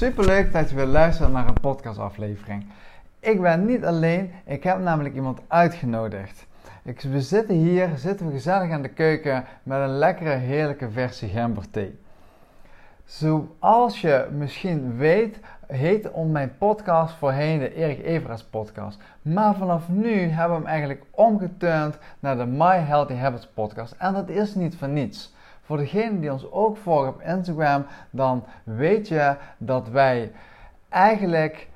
Superleuk dat je weer luistert naar een podcastaflevering. Ik ben niet alleen, ik heb namelijk iemand uitgenodigd. Ik, we zitten hier, zitten we gezellig aan de keuken met een lekkere, heerlijke versie gemberthee. Zoals je misschien weet, heette om mijn podcast voorheen de Erik Everaerts podcast. Maar vanaf nu hebben we hem eigenlijk omgeturnd naar de My Healthy Habits podcast. En dat is niet voor niets. Voor degene die ons ook volgen op Instagram, dan weet je dat wij eigenlijk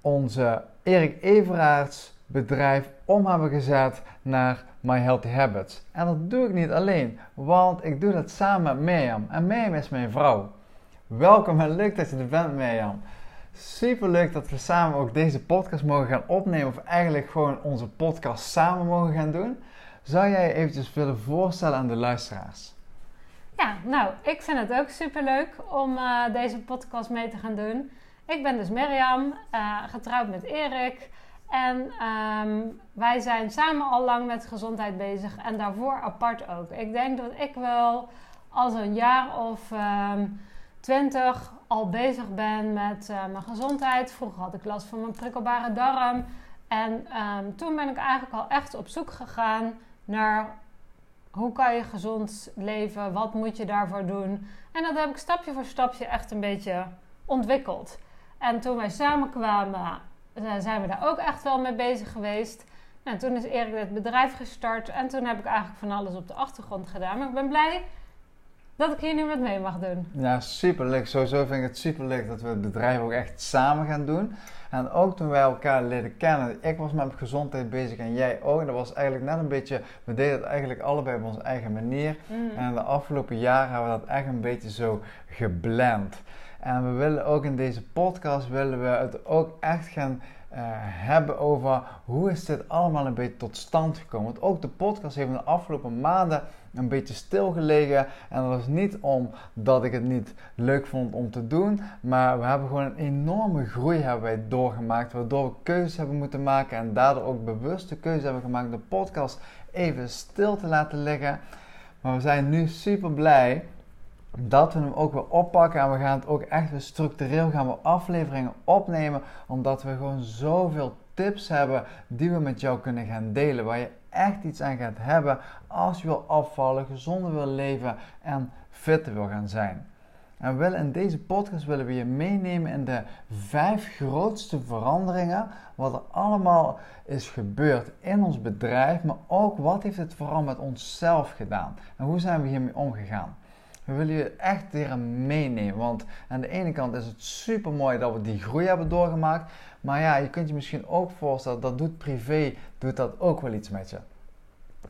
onze Erik Everaerts bedrijf om hebben gezet naar My Healthy Habits. En dat doe ik niet alleen, want ik doe dat samen met Mirjam. En Mirjam is mijn vrouw. Welkom en leuk dat je er bent, Mirjam. Super leuk dat we samen ook deze podcast mogen gaan opnemen, of eigenlijk gewoon onze podcast samen mogen gaan doen. Zou jij je eventjes willen voorstellen aan de luisteraars? Ja, nou, ik vind het ook super leuk om uh, deze podcast mee te gaan doen. Ik ben dus Mirjam, uh, getrouwd met Erik. En um, wij zijn samen al lang met gezondheid bezig en daarvoor apart ook. Ik denk dat ik wel als een jaar of um, twintig al bezig ben met uh, mijn gezondheid. Vroeger had ik last van mijn prikkelbare darm. En um, toen ben ik eigenlijk al echt op zoek gegaan naar hoe kan je gezond leven? Wat moet je daarvoor doen? En dat heb ik stapje voor stapje echt een beetje ontwikkeld. En toen wij samenkwamen, zijn we daar ook echt wel mee bezig geweest. Nou, toen is Erik het bedrijf gestart en toen heb ik eigenlijk van alles op de achtergrond gedaan. Maar ik ben blij dat ik hier nu met mee mag doen. Ja, super leuk. Sowieso vind ik het super leuk dat we het bedrijf ook echt samen gaan doen. En ook toen wij elkaar leren kennen, ik was met gezondheid bezig en jij ook. Dat was eigenlijk net een beetje, we deden het eigenlijk allebei op onze eigen manier. Mm. En de afgelopen jaren hebben we dat echt een beetje zo geblend. En we willen ook in deze podcast, willen we het ook echt gaan uh, hebben over hoe is dit allemaal een beetje tot stand gekomen. Want ook de podcast heeft in de afgelopen maanden een beetje stilgelegen. En dat is niet omdat ik het niet leuk vond om te doen. Maar we hebben gewoon een enorme groei hebben wij doorgemaakt. Waardoor we keuzes hebben moeten maken. En daardoor ook bewuste keuzes hebben gemaakt de podcast even stil te laten liggen. Maar we zijn nu super blij dat we hem ook weer oppakken en we gaan het ook echt weer structureel gaan we afleveringen opnemen, omdat we gewoon zoveel tips hebben die we met jou kunnen gaan delen, waar je echt iets aan gaat hebben als je wil afvallen, gezonder wil leven en fitter wil gaan zijn. En willen in deze podcast willen we je meenemen in de vijf grootste veranderingen. Wat er allemaal is gebeurd in ons bedrijf. Maar ook wat heeft het vooral met onszelf gedaan. En hoe zijn we hiermee omgegaan. We willen je echt leren meenemen. Want aan de ene kant is het super mooi dat we die groei hebben doorgemaakt. Maar ja, je kunt je misschien ook voorstellen dat doet privé, doet dat ook wel iets met je.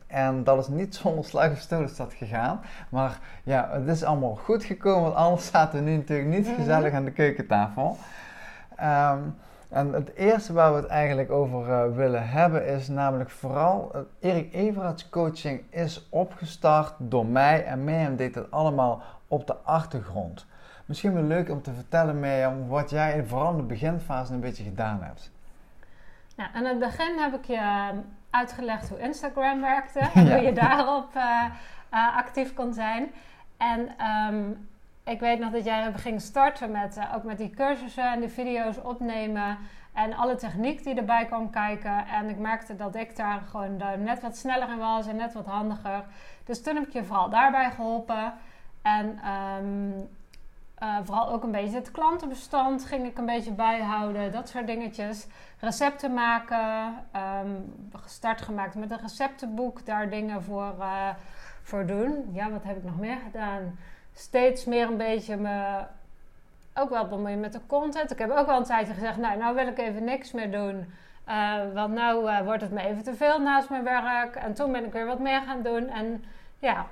En dat is niet zonder slag of stoot is dat gegaan. Maar ja, het is allemaal goed gekomen. Want anders zaten we nu natuurlijk niet mhm. gezellig aan de keukentafel. Um, en het eerste waar we het eigenlijk over uh, willen hebben is namelijk vooral uh, Erik Everards coaching is opgestart door mij en Mirjam deed het allemaal op de achtergrond. Misschien wel leuk om te vertellen Mirjam wat jij vooral in de beginfase een beetje gedaan hebt. Nou, aan het begin heb ik je ehm, uitgelegd hoe Instagram werkte en hoe je daarop uh, actief kon zijn. En um, ik weet nog dat jij ging starten met uh, ook met die cursussen en de video's opnemen. En alle techniek die erbij kwam kijken. En ik merkte dat ik daar gewoon net wat sneller in was en net wat handiger. Dus toen heb ik je vooral daarbij geholpen. En um, uh, vooral ook een beetje het klantenbestand ging ik een beetje bijhouden. Dat soort dingetjes. Recepten maken. Um, gestart gemaakt met een receptenboek. Daar dingen voor, uh, voor doen. Ja, wat heb ik nog meer gedaan? steeds meer een beetje me ook wel bemoeien met de content. Ik heb ook wel een tijdje gezegd, nou, nou wil ik even niks meer doen. Uh, want nou wordt het me even te veel naast mijn werk. En toen ben ik weer wat meer gaan doen. En ja,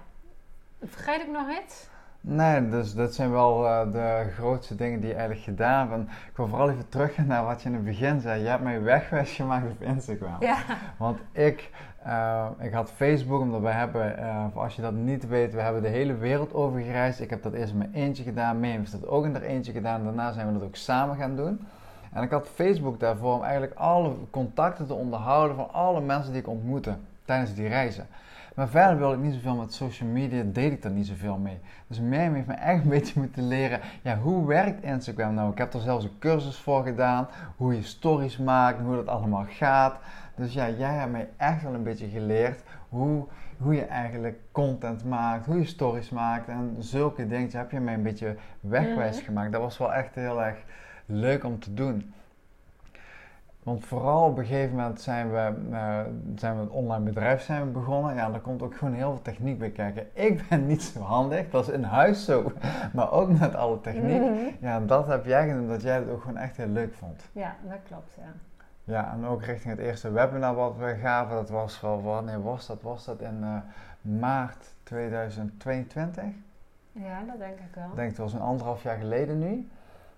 vergeet ik nog iets? Nee, dus dat zijn wel uh, de grootste dingen die je eigenlijk gedaan hebt. Ik wil vooral even terug naar wat je in het begin zei. Je hebt mij wegwijs gemaakt op Instagram. Ja. Want ik, uh, ik had Facebook, omdat we hebben, uh, als je dat niet weet, we hebben de hele wereld over gereisd. Ik heb dat eerst in mijn eentje gedaan, Mee heeft dat ook in er eentje gedaan. Daarna zijn we dat ook samen gaan doen. En ik had Facebook daarvoor om eigenlijk alle contacten te onderhouden van alle mensen die ik ontmoette tijdens die reizen. Maar verder wil ik niet zoveel met social media, deed ik er niet zoveel mee. Dus Mirjam heeft me echt een beetje moeten leren, ja, hoe werkt Instagram nou? Ik heb er zelfs een cursus voor gedaan, hoe je stories maakt, hoe dat allemaal gaat. Dus ja, jij hebt mij echt wel een beetje geleerd hoe, hoe je eigenlijk content maakt, hoe je stories maakt en zulke dingen heb je mij een beetje wegwijs mhm. gemaakt. Dat was wel echt heel erg leuk om te doen. Want vooral op een gegeven moment zijn we, uh, zijn we een online bedrijf zijn we begonnen. Ja, daar komt ook gewoon heel veel techniek bij kijken. Ik ben niet zo handig, dat is in huis zo. Maar ook met alle techniek. Mhm. Ja, dat heb jij gedaan, dat jij het ook gewoon echt heel leuk vond. Ja, dat klopt, ja. Ja, en ook richting het eerste webinar wat we gaven, dat was wel, wanneer was dat? Was dat in uh, maart 2022? Ja, dat denk ik wel. Ik denk het was een anderhalf jaar geleden nu.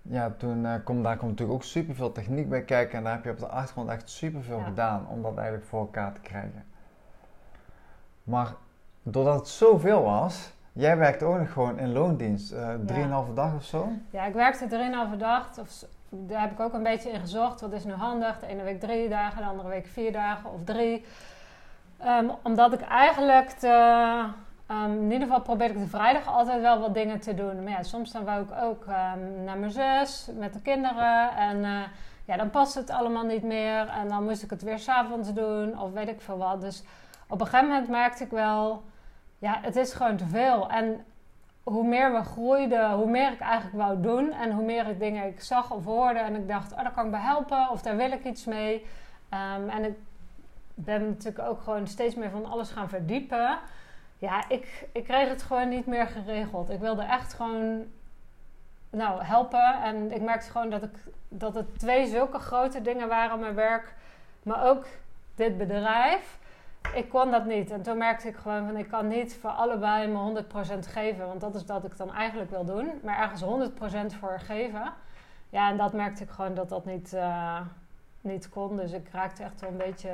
Ja, toen uh, kom, daar komt natuurlijk ook superveel techniek bij kijken en daar heb je op de achtergrond echt superveel ja. gedaan om dat eigenlijk voor elkaar te krijgen. Maar doordat het zoveel was, jij werkte ook nog gewoon in loondienst, uh, drieënhalve dag of zo? Ja, ik werkte drieënhalve dag, of daar heb ik ook een beetje in gezocht. Wat is nu handig? De ene week drie dagen, de andere week vier dagen of drie. Um, omdat ik eigenlijk de, um, in ieder geval probeer ik de vrijdag altijd wel wat dingen te doen. Maar ja, soms dan wou ik ook um, naar mijn zus met de kinderen. En uh, ja, dan past het allemaal niet meer. En dan moest ik het weer s'avonds doen of weet ik veel wat. Dus op een gegeven moment merkte ik wel, ja, het is gewoon te veel. En hoe meer we groeiden, hoe meer ik eigenlijk wou doen. En hoe meer ik dingen ik zag of hoorde. En ik dacht, oh, daar kan ik bij helpen. Of daar wil ik iets mee. Um, en ik ben natuurlijk ook gewoon steeds meer van alles gaan verdiepen. Ja, ik, ik kreeg het gewoon niet meer geregeld. Ik wilde echt gewoon nou, helpen. En ik merkte gewoon dat, ik, dat het twee zulke grote dingen waren mijn werk. Maar ook dit bedrijf ik kon dat niet. En toen merkte ik gewoon van ik kan niet voor allebei me 100% geven. Want dat is wat ik dan eigenlijk wil doen. Maar ergens 100% voor geven. Ja, en dat merkte ik gewoon dat dat niet, uh, niet kon. Dus ik raakte echt wel een beetje...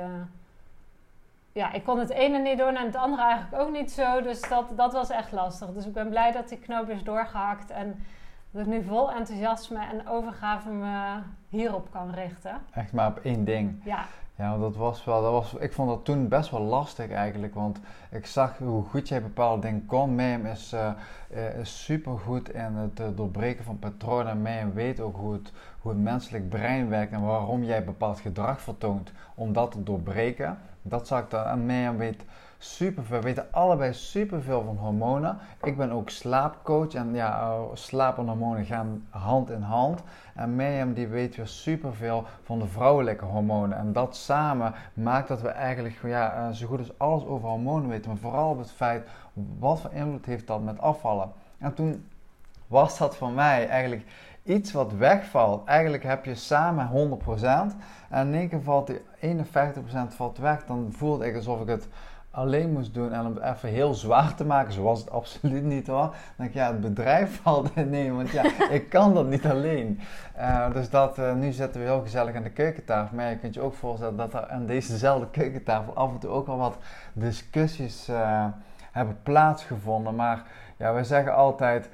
Ja, ik kon het ene niet doen en het andere eigenlijk ook niet zo. Dus dat, dat was echt lastig. Dus ik ben blij dat die knoop is doorgehakt. En dat ik nu vol enthousiasme en overgave me hierop kan richten. Echt maar op één ding. Ja. Ja, dat was wel, dat was, ik vond dat toen best wel lastig eigenlijk, want ik zag hoe goed jij bepaalde dingen kon. Mem is, uh, is super goed in het uh, doorbreken van patronen. Mem weet ook hoe het, hoe het menselijk brein werkt en waarom jij bepaald gedrag vertoont om dat te doorbreken. Dat zag ik dan. En Mem weet super We weten allebei superveel van hormonen. Ik ben ook slaapcoach en ja, uh, slaap en hormonen gaan hand in hand. En Mirjam die weet weer superveel van de vrouwelijke hormonen. En dat samen maakt dat we eigenlijk ja, uh, zo goed als alles over hormonen weten. Maar vooral op het feit, wat voor invloed heeft dat met afvallen. En toen was dat voor mij eigenlijk iets wat wegvalt. Eigenlijk heb je samen 100% en in één keer valt die 51% valt weg. Dan voelde ik alsof ik het alleen moest doen en om het even heel zwaar te maken, zoals het absoluut niet hoor, dan denk ik ja, het bedrijf valt nee, want ja, ik kan dat niet alleen. Uh, dus dat, uh, nu zitten we heel gezellig aan de keukentafel, maar je kunt je ook voorstellen dat er aan dezezelfde keukentafel af en toe ook al wat discussies uh, hebben plaatsgevonden. Maar ja, wij zeggen altijd,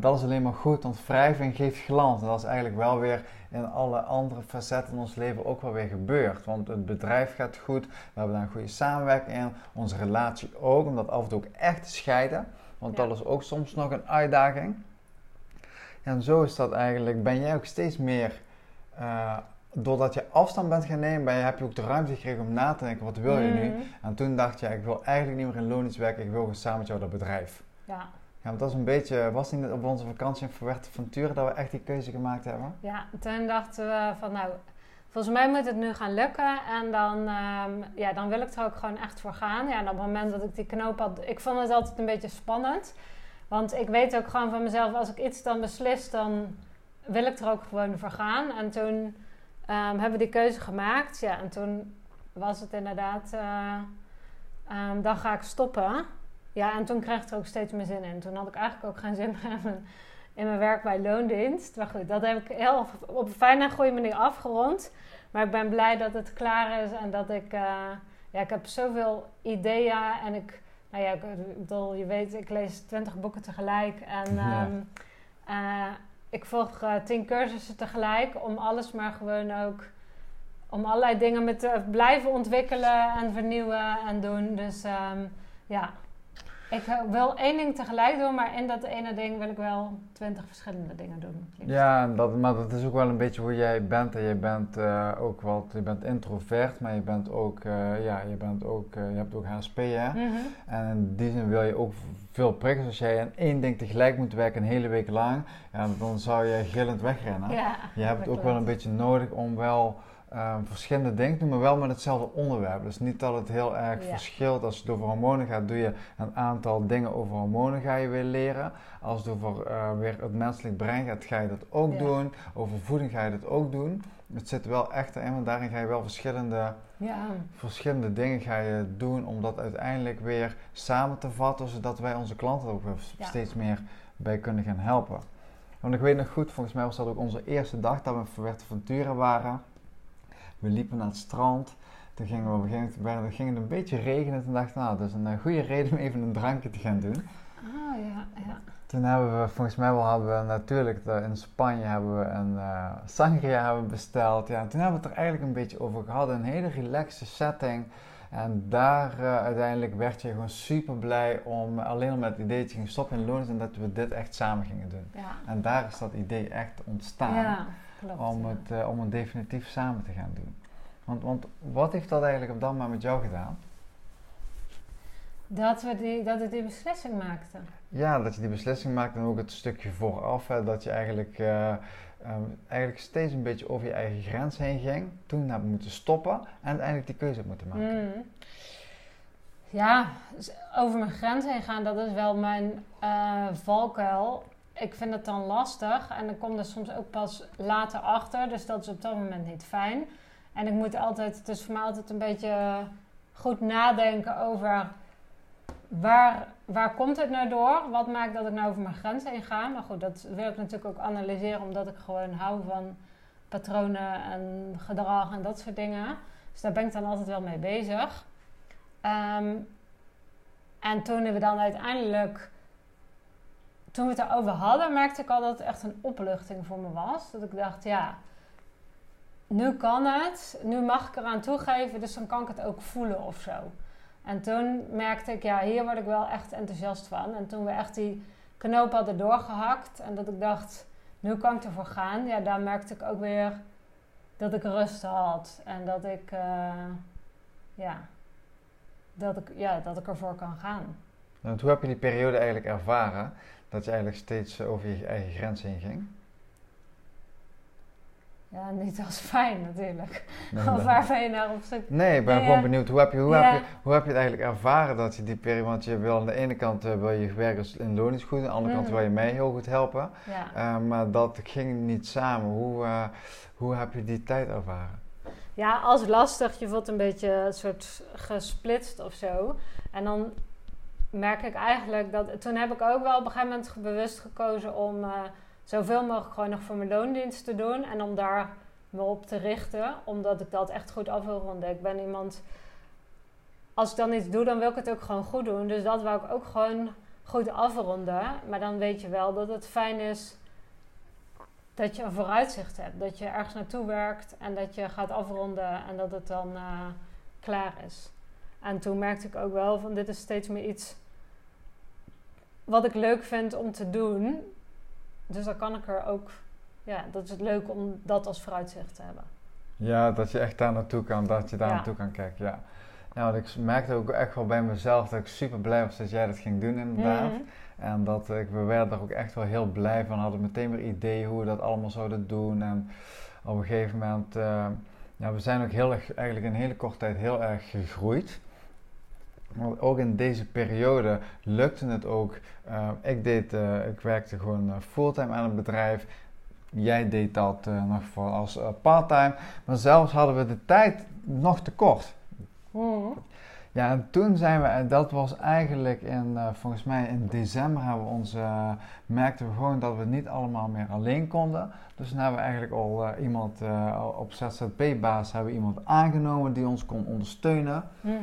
dat is alleen maar goed, want wrijving geeft glans. En dat is eigenlijk wel weer in alle andere facetten in ons leven ook wel weer gebeurt. Want het bedrijf gaat goed, we hebben daar een goede samenwerking in, onze relatie ook, om dat af en toe ook echt te scheiden. Want dat is ook soms nog een uitdaging. En zo is dat eigenlijk, ben jij ook steeds meer, uh, doordat je afstand bent gaan nemen, ben je, heb je ook de ruimte gekregen om na te denken, wat wil je nu? Mm. En toen dacht je, ik wil eigenlijk niet meer in loondienst werken, ik wil gewoon samen met jou dat bedrijf. Ja. Ja, want dat is een beetje, was niet op onze vakantie in Fuerteventura dat we echt die keuze gemaakt hebben? Ja, toen dachten we van nou, volgens mij moet het nu gaan lukken. En dan, ehm, ja, dan wil ik er ook gewoon echt voor gaan. Ja, en op het moment dat ik die knoop had, ik vond het altijd een beetje spannend. Want ik weet ook gewoon van mezelf, als ik iets dan beslis, dan wil ik er ook gewoon voor gaan. En toen um, hebben we die keuze gemaakt. Ja, en toen was het inderdaad, uh, um, dan ga ik stoppen. Ja, en toen kreeg ik er ook steeds meer zin in. Toen had ik eigenlijk ook geen zin meer in mijn, in mijn werk bij loondienst. Maar goed, dat heb ik heel op een fijne en goede manier afgerond. Maar ik ben blij dat het klaar is en dat ik... Uh, ja, ik heb zoveel ideeën en ik... Nou ja, ik, bedoel, je weet, ik lees twintig boeken tegelijk. En um, uh, ik volg uh, tien cursussen tegelijk om alles maar gewoon ook om allerlei dingen met te blijven ontwikkelen en vernieuwen en doen. Dus ehm, ja, ik wil één ding tegelijk doen, maar in dat ene ding wil ik wel twintig verschillende dingen doen. Ja, dat, maar dat is ook wel een beetje hoe jij bent. En je bent uh, ook wat, je bent introvert, maar je bent ook, uh, ja, je bent ook, uh, je hebt ook HSP, hè? Mm -hmm. En in die zin wil je ook veel prikkels. Als jij aan één ding tegelijk moet werken een hele week lang, ja, dan zou je gillend wegrennen. Ja, je hebt het ook wel een beetje nodig om wel um, verschillende dingen doen, maar wel met hetzelfde onderwerp. Dus niet dat het heel erg Ja. verschilt. Als het over hormonen gaat, doe je een aantal dingen over hormonen ga je weer leren. Als het over eh, weer het menselijk brein gaat, ga je dat ook Ja. doen. Over voeding ga je dat ook doen. Het zit wel echt in, want daarin ga je wel verschillende, Ja, verschillende dingen ga je doen om dat uiteindelijk weer samen te vatten, zodat wij onze klanten ook weer Ja. steeds meer bij kunnen gaan helpen. Want ik weet nog goed, volgens mij was dat ook onze eerste dag dat we in Ventura waren. We liepen naar het strand. Toen gingen we op een gegeven moment, ging het een beetje regenen. Toen dachten we, nou, dat is een eh, goede reden om even een drankje te gaan doen. ah ja, ja. Toen hebben we, volgens mij wel, hadden we natuurlijk de- in Spanje hebben we een eh, sangria hebben besteld. Ja, toen hebben we het er eigenlijk een beetje over gehad. Een hele relaxe setting. En daar eh, uiteindelijk werd je gewoon super blij om alleen al met het idee te gaan stoppen in Lourdes en dat we dit echt samen gingen doen. Ja, En daar is dat idee echt ontstaan ja klopt. om, ja. het, eh, om het definitief samen te gaan doen. Want, want wat heeft dat eigenlijk op dat moment met jou gedaan? Dat, we die, dat ik die beslissing maakte. Ja, dat je die beslissing maakt en ook het stukje vooraf, hè, dat je eigenlijk, eh, ehm, eigenlijk steeds een beetje over je eigen grens heen ging. Toen heb moeten stoppen en uiteindelijk die keuze hebt moeten maken. Mm. Ja, over mijn grens heen gaan, dat is wel mijn eh, valkuil. Ik vind het dan lastig en ik kom er soms ook pas later achter. Dus dat is op dat moment niet fijn. En ik moet altijd, het is voor mij altijd een beetje goed nadenken over waar, waar komt het nou door? Wat maakt dat ik nou over mijn grens heen ga? Maar goed, dat wil ik natuurlijk ook analyseren, omdat ik gewoon hou van patronen en gedrag en dat soort dingen. Dus daar ben ik dan altijd wel mee bezig. Ehm, en toen we dan uiteindelijk, toen we het erover hadden, merkte ik al dat het echt een opluchting voor me was. Dat ik dacht, ja, nu kan het, nu mag ik eraan toegeven, dus dan kan ik het ook voelen of zo. En toen merkte ik, ja, hier word ik wel echt enthousiast van. En toen we echt die knoop hadden doorgehakt en dat ik dacht, nu kan ik ervoor gaan, ja, daar merkte ik ook weer dat ik rust had en dat ik, eh, ja, dat ik, ja, dat ik ervoor kan gaan. Want hoe heb je die periode eigenlijk ervaren? Dat je eigenlijk steeds over je eigen grens heen ging? Ja, niet als fijn natuurlijk. Nee, Of dat- waar ben je naar op zoek? Nee, ik ben Ja, gewoon ja. benieuwd. Hoe heb, je, hoe, Ja. heb je, hoe heb je het eigenlijk ervaren dat je die periode... Want je wil aan de ene kant eh, wil je werk in loonisch goed. Aan de andere kant Mhm. wil je mij heel goed helpen. Ja. Eh, maar dat ging niet samen. Hoe, eh, hoe heb je die tijd ervaren? ja, als lastig. Je voelt een beetje een soort gesplitst of zo. En dan merk ik eigenlijk dat... Toen heb ik ook wel op een gegeven moment bewust gekozen om... eh, zoveel mogelijk gewoon nog voor mijn loondienst te doen. En om daar me op te richten. Omdat ik dat echt goed af wil ronden. Ik ben iemand... Als ik dan iets doe, dan wil ik het ook gewoon goed doen. Dus dat wou ik ook gewoon goed afronden. Maar dan weet je wel dat het fijn is dat je een vooruitzicht hebt. Dat je ergens naartoe werkt en dat je gaat afronden en dat het dan eh, klaar is. En toen merkte ik ook wel van dit is steeds meer iets wat ik leuk vind om te doen. Dus dan kan ik er ook, ja, dat is het leuk om dat als vooruitzicht te hebben. Ja, dat je echt daar naartoe kan, dat je daar Ja. naartoe kan kijken, ja. Want ik merkte ook echt wel bij mezelf dat ik super blij was dat jij dat ging doen inderdaad. Mhm. En dat ik, we werden er ook echt wel heel blij van, hadden meteen weer ideeën hoe we dat allemaal zouden doen. En op een gegeven moment, eh, ja, we zijn ook heel erg, eigenlijk in een hele korte tijd heel erg gegroeid. Want ook in deze periode lukte het ook. eh, ik, deed, eh, ik werkte gewoon eh, fulltime aan het bedrijf. Jij deed dat nog voor als parttime. Maar zelfs hadden we de tijd nog tekort. Mhm. Ja, en toen zijn we, en dat was eigenlijk in, volgens mij in december hebben we ons, merkten we gewoon dat we niet allemaal meer alleen konden. Dus toen hebben we eigenlijk al iemand op ZZP-basis hebben we iemand aangenomen die ons kon ondersteunen. Mhm.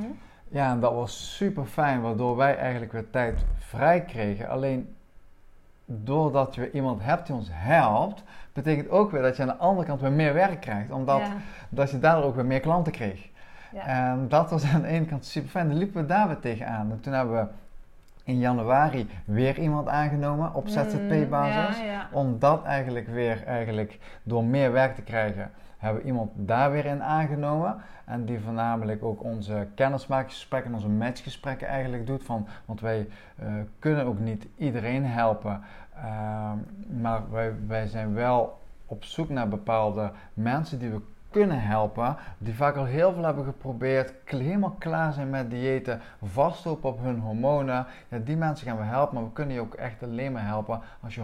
Ja, en dat was super fijn, waardoor wij eigenlijk weer tijd vrij kregen. Alleen doordat je iemand hebt die ons helpt, betekent ook weer dat je aan de andere kant weer meer werk krijgt. Omdat dat je daardoor ook weer meer klanten kreeg. Ja. En dat was aan de ene kant super fijn. Dan liepen we daar weer tegenaan. En toen hebben we in januari weer iemand aangenomen op mm, ZZP-basis. Om dat eigenlijk weer eigenlijk door meer werk te krijgen, hebben we iemand daar weer in aangenomen. En die voornamelijk ook onze kennismakingsgesprekken en onze matchgesprekken eigenlijk doet. Van, want wij uh, kunnen ook niet iedereen helpen. Uh, maar wij, wij zijn wel op zoek naar bepaalde mensen die we kunnen helpen, die vaak al heel veel hebben geprobeerd, helemaal klaar zijn met diëten, vastlopen op hun hormonen. Ja, die mensen gaan we helpen, maar we kunnen je ook echt alleen maar helpen als je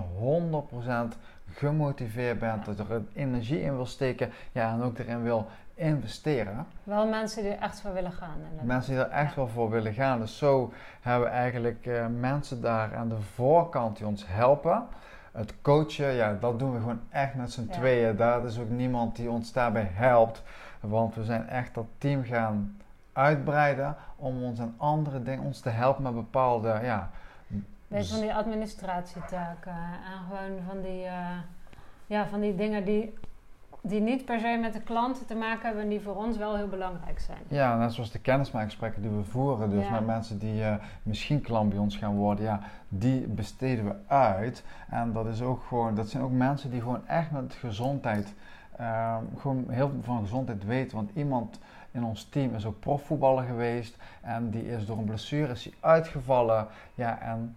100% gemotiveerd bent, dat er energie in wil steken ja, en ook erin wil investeren. Wel mensen die er echt voor willen gaan. Mensen die er echt wel voor willen gaan. Dus zo hebben we eigenlijk uh, mensen daar aan de voorkant die ons helpen. Het coachen, ja, dat doen we gewoon echt met z'n tweeën. Daar is ook niemand die ons daarbij helpt. Want we zijn echt dat team gaan uitbreiden om ons aan andere dingen, ons te helpen met bepaalde, ja... Weet van die administratietaken en gewoon van die, uh, ja, van die dingen die die niet per se met de klanten te maken hebben en die voor ons wel heel belangrijk zijn. Ja, net zoals de kennismaakgesprekken die we voeren, dus met mensen die uh, misschien klant bij ons gaan worden, ja, die besteden we uit. En dat is ook gewoon, dat zijn ook mensen die gewoon echt met gezondheid, uh, gewoon heel veel van gezondheid weten. Want iemand in ons team is ook profvoetballer geweest en die is door een blessure is uitgevallen. Ja, en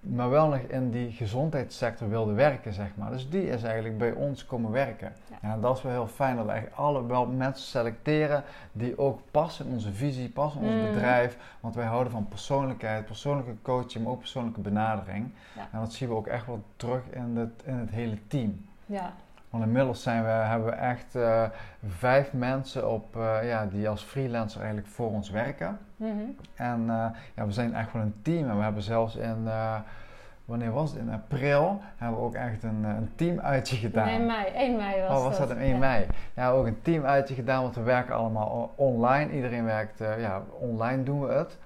maar wel nog in die gezondheidssector wilde werken, zeg maar. Dus die is eigenlijk bij ons komen werken. Ja. En dat is wel heel fijn dat we eigenlijk alle wel mensen selecteren die ook passen in onze visie, passen in ons mm. bedrijf. Want wij houden van persoonlijkheid, persoonlijke coaching, maar ook persoonlijke benadering. En dat zien we ook echt wel terug in het, in het hele team. Ja. Want inmiddels zijn we, hebben we echt uh, vijf mensen op, uh, ja, die als freelancer eigenlijk voor ons werken. Mm -hmm. En uh, ja, we zijn echt wel een team. En we hebben zelfs in, wanneer was het? In april hebben we ook echt een, een teamuitje gedaan. In mei, 1 mei was, oh, was dat. in 1 mei? Ja, ook een teamuitje gedaan, want we werken allemaal online. Iedereen werkt, ja, online doen we het.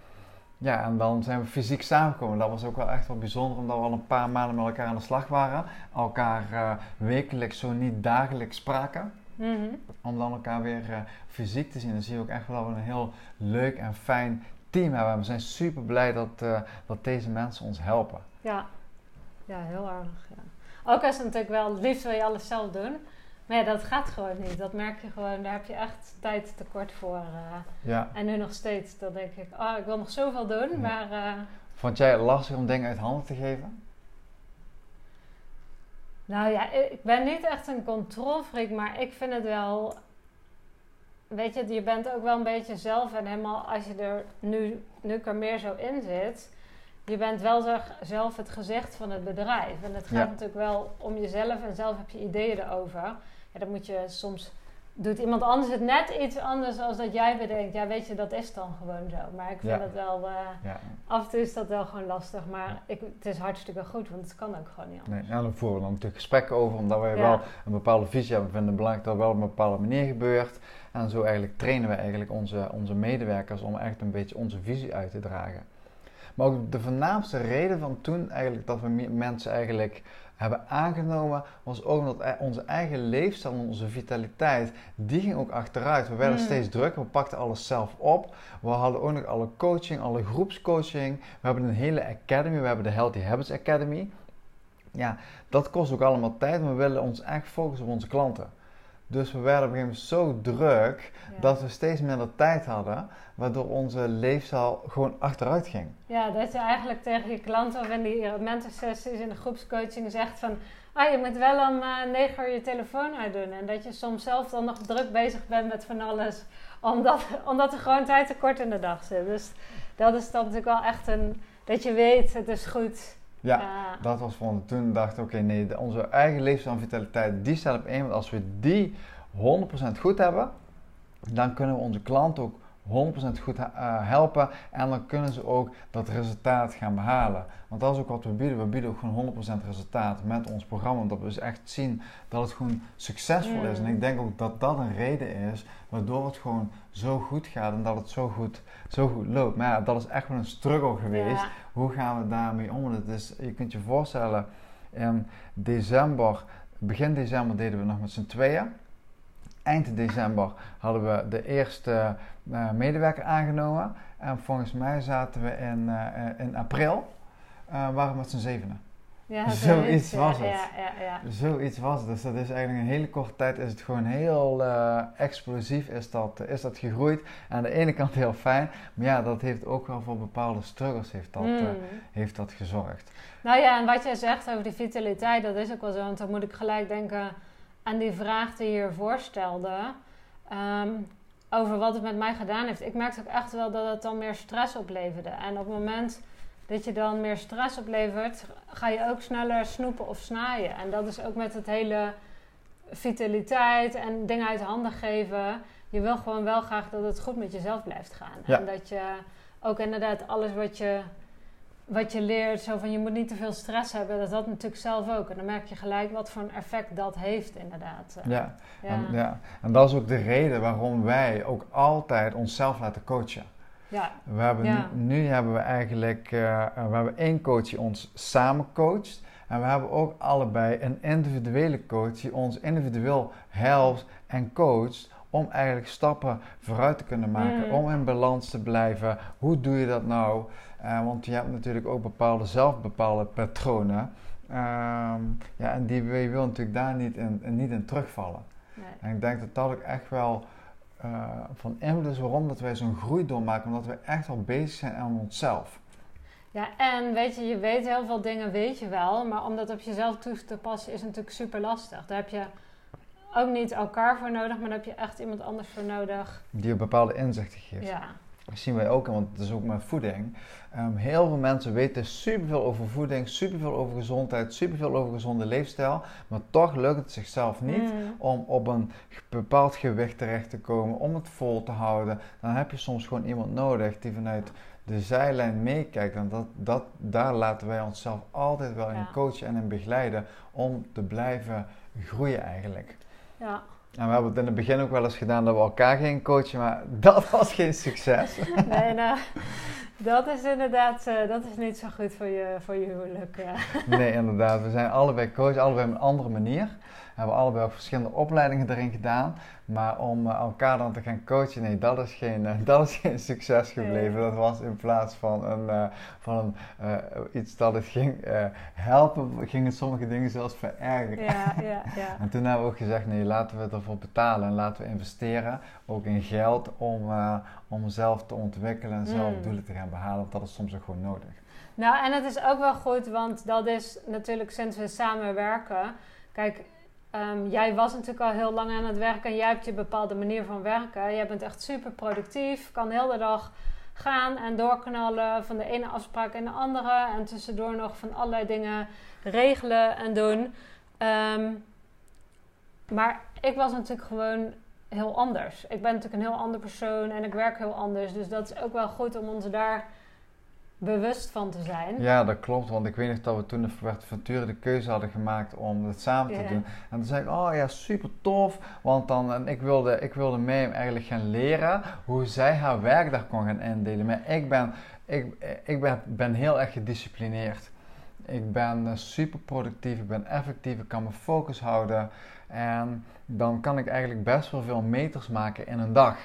Ja, en dan zijn we fysiek samengekomen. Dat was ook wel echt wel bijzonder, omdat we al een paar maanden met elkaar aan de slag waren. Elkaar uh, wekelijks, zo niet dagelijks spraken. Mhm. Om dan elkaar weer uh, fysiek te zien. Dan zie je ook echt wel dat we een heel leuk en fijn team hebben. En we zijn super blij dat, uh, dat deze mensen ons helpen. Ja, ja heel erg. Ja. Ook als het natuurlijk wel, het liefst wil je alles zelf doen. Maar ja, dat gaat gewoon niet. Dat merk je gewoon. Daar heb je echt tijd tekort voor. Uh, ja. En nu nog steeds. Dan denk ik, oh, ik wil nog zoveel doen, maar... Uh, Vond jij het lastig om dingen uit handen te geven? Nou ja, ik ben niet echt een controlfreak, maar ik vind het wel... Weet je, je bent ook wel een beetje zelf en helemaal als je er nu, nu er meer zo in zit... Je bent wel zelf het gezicht van het bedrijf. En het gaat natuurlijk wel om jezelf en zelf heb je ideeën erover dan moet je soms doet iemand anders het net iets anders als dat jij bedenkt. Ja, weet je, dat is dan gewoon zo. Maar ik vind het wel, uh, af en toe is dat wel gewoon lastig. Maar ik, het is hartstikke goed, want het kan ook gewoon niet anders. Nee, dan voeren we dan natuurlijk gesprekken over, omdat wij wel een bepaalde visie hebben. We vinden het belangrijk dat wel op een bepaalde manier gebeurt. En zo eigenlijk trainen we eigenlijk onze, onze medewerkers om echt een beetje onze visie uit te dragen. Maar ook de voornaamste reden van toen eigenlijk dat we mensen eigenlijk hebben aangenomen, was ook dat e- onze eigen leefstijl en onze vitaliteit, die ging ook achteruit. We werden mm. steeds drukker, we pakten alles zelf op. We hadden ook nog alle coaching, alle groepscoaching. We hebben een hele academy, we hebben de Healthy Habits Academy. Ja, dat kost ook allemaal tijd, maar we willen ons echt focussen op onze klanten. Dus we werden op een gegeven moment zo druk dat we steeds minder tijd hadden, waardoor onze leefstijl gewoon achteruit ging. Ja, dat je eigenlijk tegen je klanten of in die mentorsessies in de groepscoaching zegt van, ah, je moet wel om uh, negen uur je telefoon uitdoen. En dat je soms zelf dan nog druk bezig bent met van alles, omdat, omdat er gewoon tijd te kort in de dag zit. Dus dat is dan natuurlijk wel echt een, dat je weet, het is goed ja, dat was voor Toen dacht ik, oké, nee, onze eigen leefstijl en vitaliteit, die staat op één. Want als we die 100% goed hebben, dan kunnen we onze klant ook 100% goed uh, helpen. En dan kunnen ze ook dat resultaat gaan behalen. Want dat is ook wat we bieden. We bieden ook gewoon 100% resultaat met ons programma. Omdat we dus echt zien dat het gewoon succesvol is. En Mm. ik denk ook dat dat een reden is waardoor het gewoon zo goed gaat en dat het zo goed, zo goed loopt. Maar ja, dat is echt wel een struggle geweest. Ja. Hoe gaan we daarmee om? Het is, je kunt je voorstellen, in december, begin december deden we nog met z'n tweeën. Eind december hadden we de eerste eh, medewerker aangenomen. En volgens mij zaten we in, eh, in april, eh, waren we met z'n zevenen. Ja, Zoiets ja, was het. Ja, ja, ja. Zoiets was het. Dus dat is eigenlijk een hele korte tijd is het gewoon heel explosief is dat, is dat gegroeid. Aan de ene kant heel fijn, maar ja, dat heeft ook wel voor bepaalde struggles heeft dat, eh, Mm. heeft dat gezorgd. Nou ja, en wat jij zegt over die vitaliteit, dat is ook wel zo. Want dan moet ik gelijk denken aan die vraag die je hiervoor stelde. ehm, over wat het met mij gedaan heeft. Ik merkte ook echt wel dat het dan meer stress opleverde. En op het moment dat je dan meer stress oplevert, ga je ook sneller snoepen of snaaien. En dat is ook met het hele vitaliteit en dingen uit handen geven. Je wil gewoon wel graag dat het goed met jezelf blijft gaan. Ja. En dat je ook inderdaad alles wat je wat je leert, zo van je moet niet te veel stress hebben, dat had natuurlijk zelf ook. En dan merk je gelijk wat voor een effect dat heeft, inderdaad. Eh, Ja, ja. En, ja. en dat is ook de reden waarom wij ook altijd onszelf laten coachen. ja. We hebben Ja. nu, nu hebben we eigenlijk eh, eh, we hebben één coach die ons samen coacht. En we hebben ook allebei een individuele coach die ons individueel helpt en coacht om eigenlijk stappen vooruit te kunnen maken, Mm. om in balans te blijven. Hoe doe je dat nou? Eh, want je hebt natuurlijk ook bepaalde zelfbepaalde patronen. Ehm, ja, en die wil je wil natuurlijk daar niet in, niet in terugvallen. Nee. En ik denk dat dat ook echt wel eh, van invloed is waarom dat wij zo'n groei doormaken. Omdat we echt al bezig zijn aan onszelf. ja, en weet je, je weet heel veel dingen, weet je wel. Maar om dat op jezelf toe te passen is natuurlijk super lastig. Daar heb je ook niet elkaar voor nodig, maar daar heb je echt iemand anders voor nodig. Die je bepaalde inzichten geeft. Ja, Dat zien wij ook, want het is ook met voeding. Ehm, heel veel mensen weten superveel over voeding, superveel over gezondheid, superveel over gezonde leefstijl. Maar toch lukt het zichzelf niet Mm. om op een bepaald gewicht terecht te komen, om het vol te houden. Dan heb je soms gewoon iemand nodig die vanuit de zijlijn meekijkt. En dat, dat, daar laten wij onszelf altijd wel in Ja. coachen en in begeleiden om te blijven groeien eigenlijk. ja. En we hebben het in het begin ook wel eens gedaan dat we elkaar gingen coachen, maar dat was geen succes. Nee, nou, dat is inderdaad, eh, dat is niet zo goed voor je, voor je huwelijk. Ja. Nee, inderdaad. We zijn allebei coach, allebei op een andere manier. Hebben allebei ook verschillende opleidingen erin gedaan. Maar om eh, elkaar dan te gaan coachen, nee, dat is geen, eh, dat is geen succes gebleven. Dat was in plaats van, een, eh, van een, iets dat het ging helpen, gingen sommige dingen zelfs verergeren. Ja, ja, ja. En toen hebben we ook gezegd, nee, laten we het ervoor betalen en laten we investeren, ook in geld, om, om zelf te ontwikkelen en zelf Mm. doelen te gaan behalen, want dat is soms ook gewoon nodig. Nou, en het is ook wel goed, want dat is natuurlijk sinds we samenwerken. Kijk, ehm, jij was natuurlijk al heel lang aan het werken en jij hebt je bepaalde manier van werken. Jij bent echt super productief, kan heel de dag gaan en doorknallen van de ene afspraak in de andere. En tussendoor nog van allerlei dingen regelen en doen. Ehm, maar ik was natuurlijk gewoon heel anders. Ik ben natuurlijk een heel ander persoon en ik werk heel anders. Dus dat is ook wel goed om ons daar bewust van te zijn. Ja, dat klopt, want ik weet nog dat we toen de Ventura de keuze hadden gemaakt om het samen te doen. En toen zei ik, oh ja, super tof, want dan, en ik wilde, ik wilde mee hem eigenlijk gaan leren hoe zij haar werkdag kon gaan indelen. Maar ik ben, ik, ik ben, ben heel erg gedisciplineerd. Ik ben eh, super productief, ik ben effectief, ik kan mijn focus houden. En dan kan ik eigenlijk best wel veel meters maken in een dag.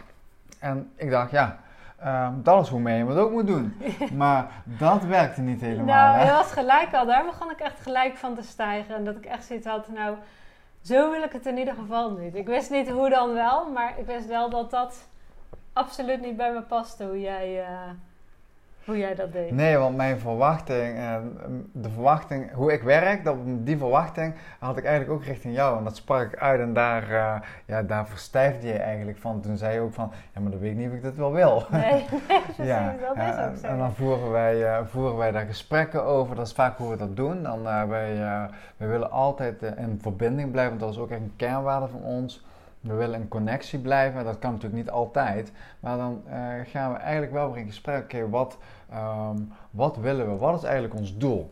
En ik dacht, ja, ehm, dat is hoe je het ook moet doen. Maar dat werkte niet helemaal. Nou, hè? was gelijk al. Daar begon ik echt gelijk van te stijgen. En dat ik echt zoiets had, nou, zo wil ik het in ieder geval niet. Ik wist niet hoe dan wel, maar ik wist wel dat dat absoluut niet bij me paste, hoe jij, eh, hoe jij dat deed. Nee, want mijn verwachting, eh, de verwachting, hoe ik werk, dat, die verwachting had ik eigenlijk ook richting jou. En dat sprak ik uit en daar, eh, ja, daar verstijfde je eigenlijk van. Toen zei je ook van, ja, maar dan weet ik niet of ik dit wel wil. Nee, ja, dat is eh, ook zo. en dan voeren wij, eh, voeren wij daar gesprekken over. Dat is vaak hoe we dat doen. Dan, eh, wij, eh, wij willen altijd eh, in verbinding blijven. Dat is ook echt een kernwaarde van ons. We willen in connectie blijven. Dat kan natuurlijk niet altijd. Maar dan eh, gaan we eigenlijk wel weer in gesprek. Oké, wat, ehm, wat willen we? Wat is eigenlijk ons doel?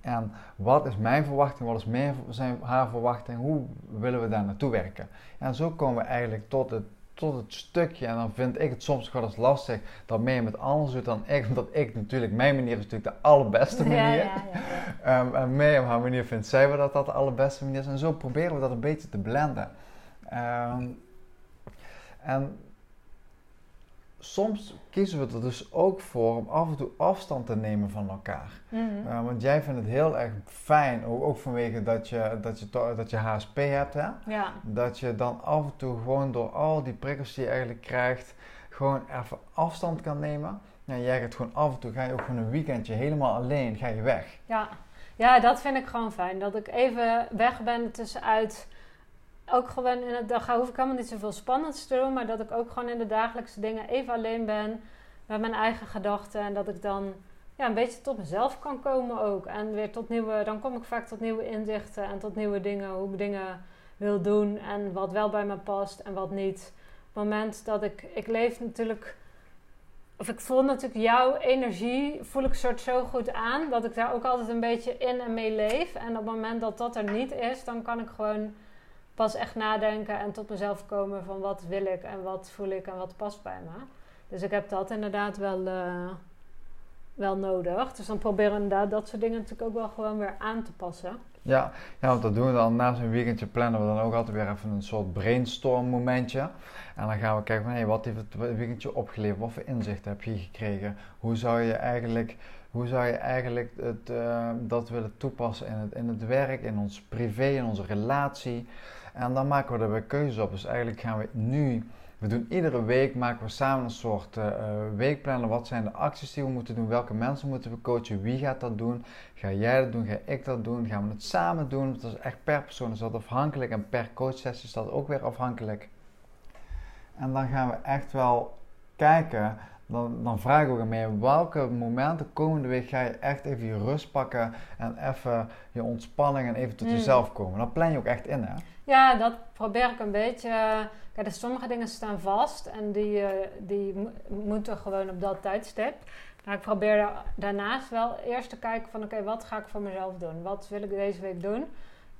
En wat is mijn verwachting? Wat is mijn, zijn, haar verwachting? Hoe willen we daar naartoe werken? En zo komen we eigenlijk tot het, tot het stukje. En dan vind ik het soms wel eens lastig dat mij met anders doet dan ik. Omdat ik natuurlijk, mijn manier is natuurlijk de allerbeste manier. Ja, ja, ja, um, en mij op haar manier vindt zij wel dat dat de allerbeste manier is. En zo proberen we dat een beetje te blenden. Um, en soms kiezen we er dus ook voor om af en toe afstand te nemen van elkaar. Mhm. Uh, want jij vindt het heel erg fijn, ook, ook vanwege dat je, dat, je, dat je HSP hebt, hè? Ja. dat je dan af en toe gewoon door al die prikkels die je eigenlijk krijgt, gewoon even afstand kan nemen. En jij gaat gewoon af en toe, ga je ook gewoon een weekendje helemaal alleen, ga je weg. Ja. ja, dat vind ik gewoon fijn. Dat ik even weg ben tussenuit ook gewoon in het dag hoef ik helemaal niet zoveel spannends te doen, maar dat ik ook gewoon in de dagelijkse dingen even alleen ben met mijn eigen gedachten en dat ik dan ja, een beetje tot mezelf kan komen ook. En weer tot nieuwe, dan kom ik vaak tot nieuwe inzichten en tot nieuwe dingen, hoe ik dingen wil doen en wat wel bij me past en wat niet. Op het moment dat ik, ik leef natuurlijk, of ik voel natuurlijk jouw energie, voel ik soort zo goed aan, dat ik daar ook altijd een beetje in en mee leef. En op het moment dat dat er niet is, dan kan ik gewoon pas echt nadenken en tot mezelf komen van wat wil ik en wat voel ik en wat past bij me. Dus ik heb dat inderdaad wel, uh, wel nodig. Dus dan proberen we inderdaad dat soort dingen natuurlijk ook wel gewoon weer aan te passen. Ja, ja want dat doen we dan naast een weekendje plannen we dan ook altijd weer even een soort brainstorm momentje. En dan gaan we kijken van hey, wat heeft het weekendje opgeleverd? Wat voor inzichten heb je gekregen? Hoe zou je eigenlijk, hoe zou je eigenlijk het, uh, dat willen toepassen in het, in het werk, in ons privé, in onze relatie? En dan maken we er weer keuzes op. Dus eigenlijk gaan we nu, we doen iedere week, maken we samen een soort uh, weekplannen. Wat zijn de acties die we moeten doen? Welke mensen moeten we coachen? Wie gaat dat doen? Ga jij dat doen? Ga ik dat doen? Gaan we het samen doen? Dat is echt per persoon is dat afhankelijk. En per coachsessie is dat ook weer afhankelijk. En dan gaan we echt wel kijken dan, dan vraag ik ook aan mij, welke momenten komende week ga je echt even je rust pakken en even je ontspanning en even tot hmm. jezelf komen. Dan plan je ook echt in, hè? Ja, dat probeer ik een beetje. Kijk, dus sommige dingen staan vast en die, eh, die moeten gewoon op dat tijdstip. Maar ik probeer daarnaast wel eerst te kijken van oké, wat ga ik voor mezelf doen? Wat wil ik deze week doen?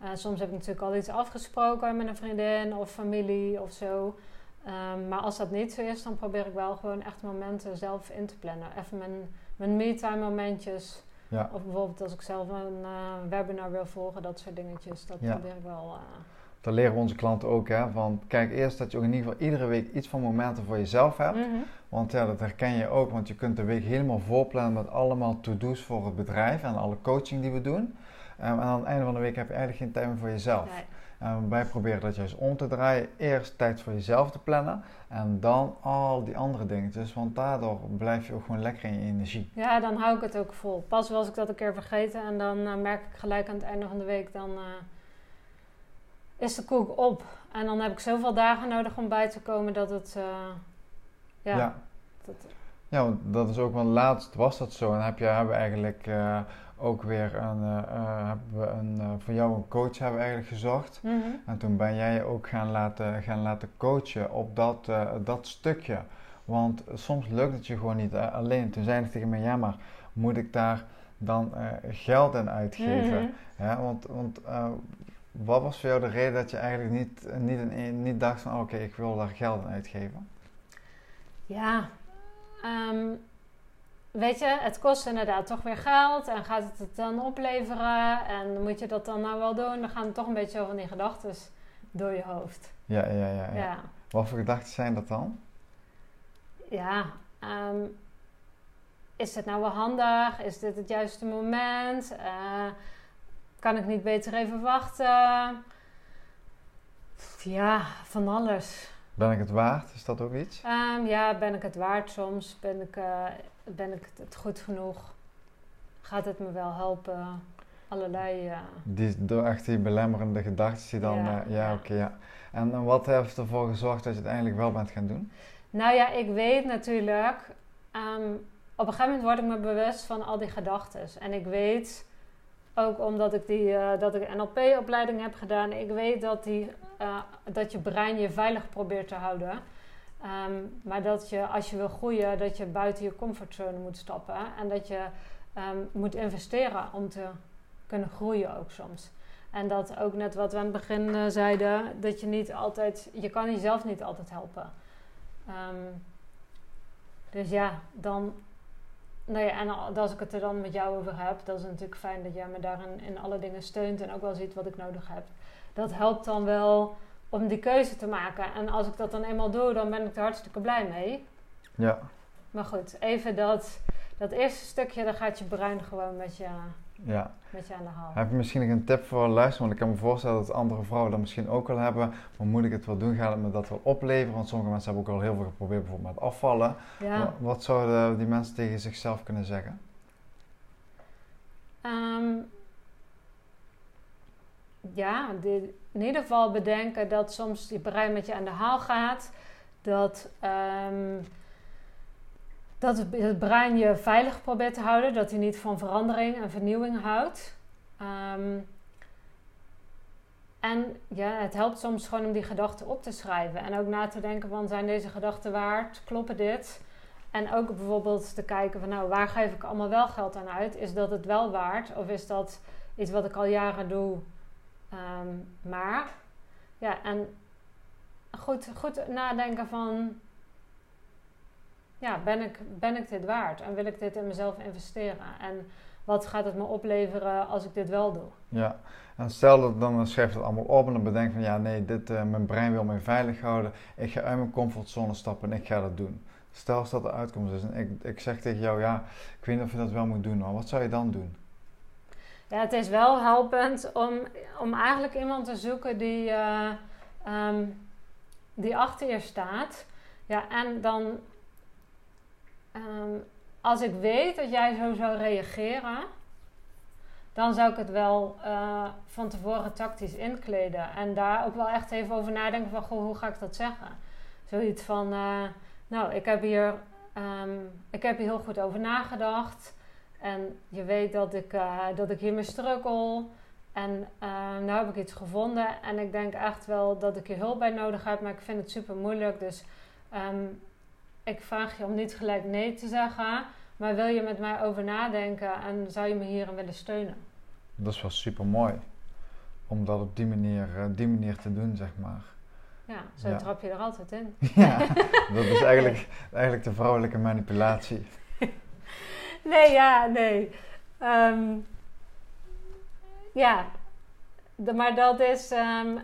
Uh, soms heb ik natuurlijk al iets afgesproken met een vriendin of familie of zo. Um, maar als dat niet zo is, dan probeer ik wel gewoon echt momenten zelf in te plannen. Even mijn, mijn me-time momentjes. Ja. Of bijvoorbeeld als ik zelf een uh, webinar wil volgen, dat soort dingetjes. Dat probeer ik wel. Uh, dat leren onze klanten ook, hè. Van kijk eerst dat je ook in ieder geval iedere week iets van momenten voor jezelf hebt. Mhm. Want ja, dat herken je ook, want je kunt de week helemaal voorplannen met allemaal to-do's voor het bedrijf en alle coaching die we doen. Um, en aan het einde van de week heb je eigenlijk geen tijd meer voor jezelf. Nee. Um, wij proberen dat juist om te draaien. Eerst tijd voor jezelf te plannen en dan al die andere dingetjes. Want daardoor blijf je ook gewoon lekker in je energie. Ja, dan hou ik het ook vol. Pas was ik dat een keer vergeten en dan uh, merk ik gelijk aan het einde van de week, dan uh, is de koek op. En dan heb ik zoveel dagen nodig om bij te komen dat het. Uh, ja. Ja. Dat, ja, want dat is ook, want laatst was dat zo. En heb je, hebben eigenlijk ook weer een, uh, hebben we een, voor jou een coach hebben we eigenlijk gezocht. Mhm. En toen ben jij je ook gaan laten, gaan laten coachen op dat, dat stukje. Want soms lukt het je gewoon niet alleen. Toen zei ik tegen mij, ja maar moet ik daar dan geld in uitgeven? Mm ja, want want wat was voor jou de reden dat je eigenlijk niet, niet, niet dacht van oké, ik wil daar geld in uitgeven? Ja, um, weet je, het kost inderdaad toch weer geld. En gaat het het dan opleveren? En moet je dat dan nou wel doen? Dan gaan toch een beetje zo van die gedachten door je hoofd. Ja, ja, ja, ja. ja. Wat voor gedachten zijn dat dan? Ja, ehm, is het nou wel handig? Is dit het juiste moment? Uh, kan ik niet beter even wachten? Ja, van alles. Ben ik het waard? Is dat ook iets? Um, ja, ben ik het waard soms? Ben ik, uh, ben ik het goed genoeg? Gaat het me wel helpen? Allerlei. Uh... Die, door echt die belemmerende gedachten die dan. Ja, uh, ja, oké, ja. En, wat heeft ervoor gezorgd dat je het eindelijk wel bent gaan doen? Nou ja, ik weet natuurlijk. Um, op een gegeven moment word ik me bewust van al die gedachten. En ik weet, ook omdat ik die dat ik NLP-opleiding heb gedaan, ik weet dat die eh, dat je brein je veilig probeert te houden. Ehm, maar dat je als je wil groeien, dat je buiten je comfortzone moet stappen. En dat je ehm, moet investeren om te kunnen groeien ook soms. En dat ook net wat we aan het begin uh, zeiden, dat je niet altijd, je kan jezelf niet altijd helpen. Um, dus ja, dan, nou ja, en als ik het er dan met jou over heb, dat is natuurlijk fijn dat jij me daarin in alle dingen steunt en ook wel ziet wat ik nodig heb. Dat helpt dan wel om die keuze te maken. En als ik dat dan eenmaal doe, dan ben ik er hartstikke blij mee. Ja. Maar goed, even dat, dat eerste stukje, dan gaat je brein gewoon met je ja. met je aan de haal. Heb je misschien nog een tip voor luisteren? Want ik kan me voorstellen dat andere vrouwen dat misschien ook wel hebben. Maar moet ik het wel doen? Gaat het me dat wel opleveren? Want sommige mensen hebben ook al heel veel geprobeerd, bijvoorbeeld met afvallen. Ja. Wat, zouden die mensen tegen zichzelf kunnen zeggen? Ehm, ja, in ieder geval bedenken dat soms je brein met je aan de haal gaat. Dat... Um, dat het, brein je veilig probeert te houden, dat hij niet van verandering en vernieuwing houdt. Um, en ja, het helpt soms gewoon om die gedachten op te schrijven en ook na te denken van zijn deze gedachten waard, kloppen dit? En ook bijvoorbeeld te kijken van nou, waar geef ik allemaal wel geld aan uit? Is dat het wel waard of is dat iets wat ik al jaren doe? Um, maar ja, en goed, goed nadenken van ja, ben ik, ben ik dit waard? En wil ik dit in mezelf investeren? En wat gaat het me opleveren als ik dit wel doe? Ja, en stel dat dan schrijf het allemaal op en dan bedenk van ja, nee, dit, uh, mijn brein wil mij veilig houden. Ik ga uit mijn comfortzone stappen en ik ga dat doen. Stel dat de uitkomst is en ik, ik zeg tegen jou, ja, ik weet niet of je dat wel moet doen, maar wat zou je dan doen? Ja, het is wel helpend om, om eigenlijk iemand te zoeken die, uh, um, die achter je staat. Ja, en dan Ehm, als ik weet dat jij zo zou reageren, dan zou ik het wel uh, van tevoren tactisch inkleden. En daar ook wel echt even over nadenken van, goh, hoe ga ik dat zeggen? Zoiets van, uh, nou, ik heb, hier, um, ik heb hier heel goed over nagedacht. En je weet dat ik, uh, dat ik hiermee struggle. En nu heb ik iets gevonden. En ik denk echt wel dat ik hier hulp bij nodig heb. Maar ik vind het super moeilijk. Dus ik vraag je om niet gelijk nee te zeggen, maar wil je met mij over nadenken en zou je me hierin willen steunen? Dat is wel super mooi. Om dat op die manier, uh, die manier te doen, zeg maar. Ja, zo trap je er altijd in. ja, dat is eigenlijk, eigenlijk de vrouwelijke manipulatie. nee, ja, nee. Um, ja, de, maar dat is. Um,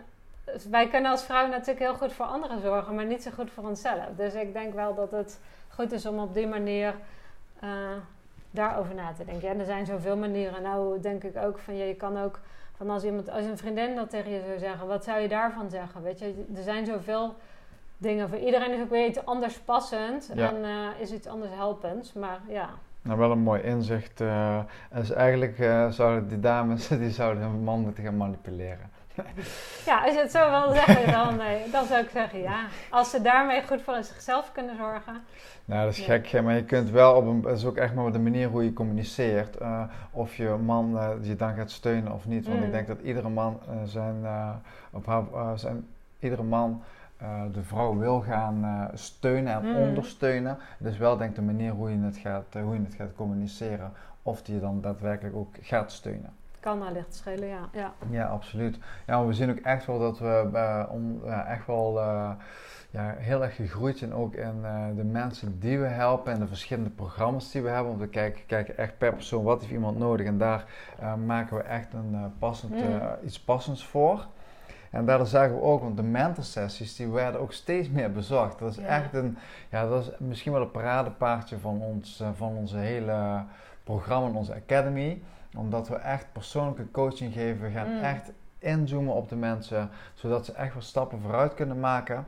wij kunnen als vrouw natuurlijk heel goed voor anderen zorgen, maar niet zo goed voor onszelf. Dus ik denk wel dat het goed is om op die manier uh, daarover na te denken. En er zijn zoveel manieren. Nou denk ik ook van, ja, je kan ook van als iemand, als een vriendin dat tegen je zou zeggen, wat zou je daarvan zeggen? Weet je, er zijn zoveel dingen. Voor iedereen is ook weer iets anders passend en uh, is iets anders helpends. Maar ja. Nou, wel een mooi inzicht. Uh, dus eigenlijk zouden die dames, die zouden hun man moeten gaan manipuleren. Ja, als je het zo wil zeggen, dan, nee, dan zou ik zeggen ja. Als ze daarmee goed voor zichzelf kunnen zorgen. Nou, dat is gek, maar je kunt wel op een, dat is ook echt maar de manier hoe je communiceert. Uh, of je man uh, je dan gaat steunen of niet. Want ik mm. denk dat iedere man uh, zijn, op haar, zijn, iedere man de vrouw wil gaan steunen en mm. ondersteunen. Dus wel denk de manier hoe je het gaat, hoe je het gaat communiceren. Of die je dan daadwerkelijk ook gaat steunen kan licht schelen, ja. Ja, ja absoluut. Ja, maar we zien ook echt wel dat we uh, om, echt wel uh, ja, heel erg gegroeid zijn ook in uh, de mensen die we helpen en de verschillende programma's die we hebben. Want we kijken, kijken echt per persoon wat heeft iemand nodig en daar maken we echt een, passend, mm. iets passends voor. En daardoor zagen we ook, want de mentorsessies die werden ook steeds meer bezocht. Dat is echt een, ja, dat is misschien wel een paradepaardje van, ons, van onze hele programma, onze academy omdat we echt persoonlijke coaching geven. We gaan mm. echt inzoomen op de mensen, zodat ze echt wel stappen vooruit kunnen maken.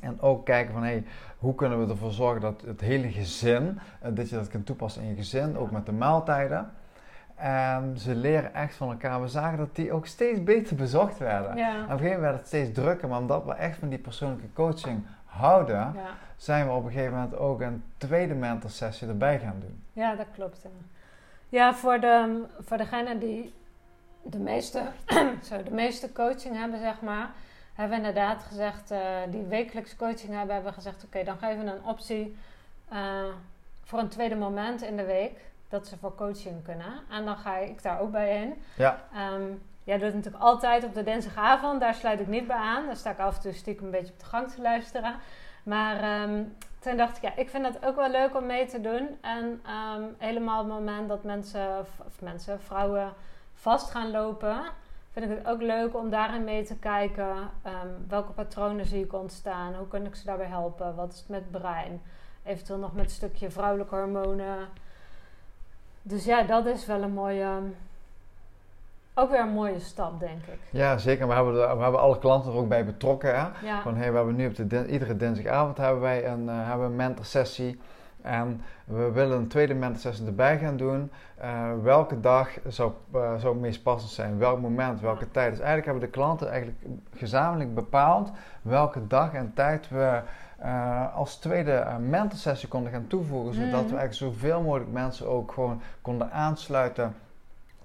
En ook kijken van, hey, hoe kunnen we ervoor zorgen dat het hele gezin, uh, dat je dat kunt toepassen in je gezin, ook met de maaltijden. En ze leren echt van elkaar. We zagen dat die ook steeds beter bezocht werden. Ja. En op een gegeven moment werd het steeds drukker, maar omdat we echt van die persoonlijke coaching houden, ja. zijn we op een gegeven moment ook een tweede mentor sessie erbij gaan doen. Ja, dat klopt. Ja, voor, de, voor degene die de meeste, sorry, de meeste coaching hebben, zeg maar. hebben we inderdaad gezegd, uh, die wekelijks coaching hebben, hebben we gezegd, oké, dan geven we een optie voor een tweede moment in de week dat ze voor coaching kunnen. En dan ga ik daar ook bij in. Ja. Um, jij doet het natuurlijk altijd op de dinsdagavond. Daar sluit ik niet bij aan. Daar sta ik af en toe stiekem een beetje op de gang te luisteren. Maar um, toen dacht ik, ja, ik vind het ook wel leuk om mee te doen. En um, helemaal op het moment dat mensen, of mensen, vrouwen vast gaan lopen, vind ik het ook leuk om daarin mee te kijken. welke patronen zie ik ontstaan? Hoe kan ik ze daarbij helpen? Wat is het met brein? Eventueel nog met een stukje vrouwelijke hormonen. Dus ja, dat is wel een mooie. Ook weer een mooie stap, denk ik. Ja, zeker. We hebben, we hebben alle klanten er ook bij betrokken. Hè? Ja. Van, hey, we hebben nu op de iedere dinsdagavond hebben wij een, uh, hebben een mentorsessie. En we willen een tweede mentorsessie erbij gaan doen. Uh, welke dag zou, uh, zou het meest passend zijn? Welk moment, welke tijd? Dus eigenlijk hebben de klanten eigenlijk gezamenlijk bepaald welke dag en tijd we uh, als tweede mentorsessie konden gaan toevoegen. Zodat we Mhm. eigenlijk zoveel mogelijk mensen ook gewoon konden aansluiten.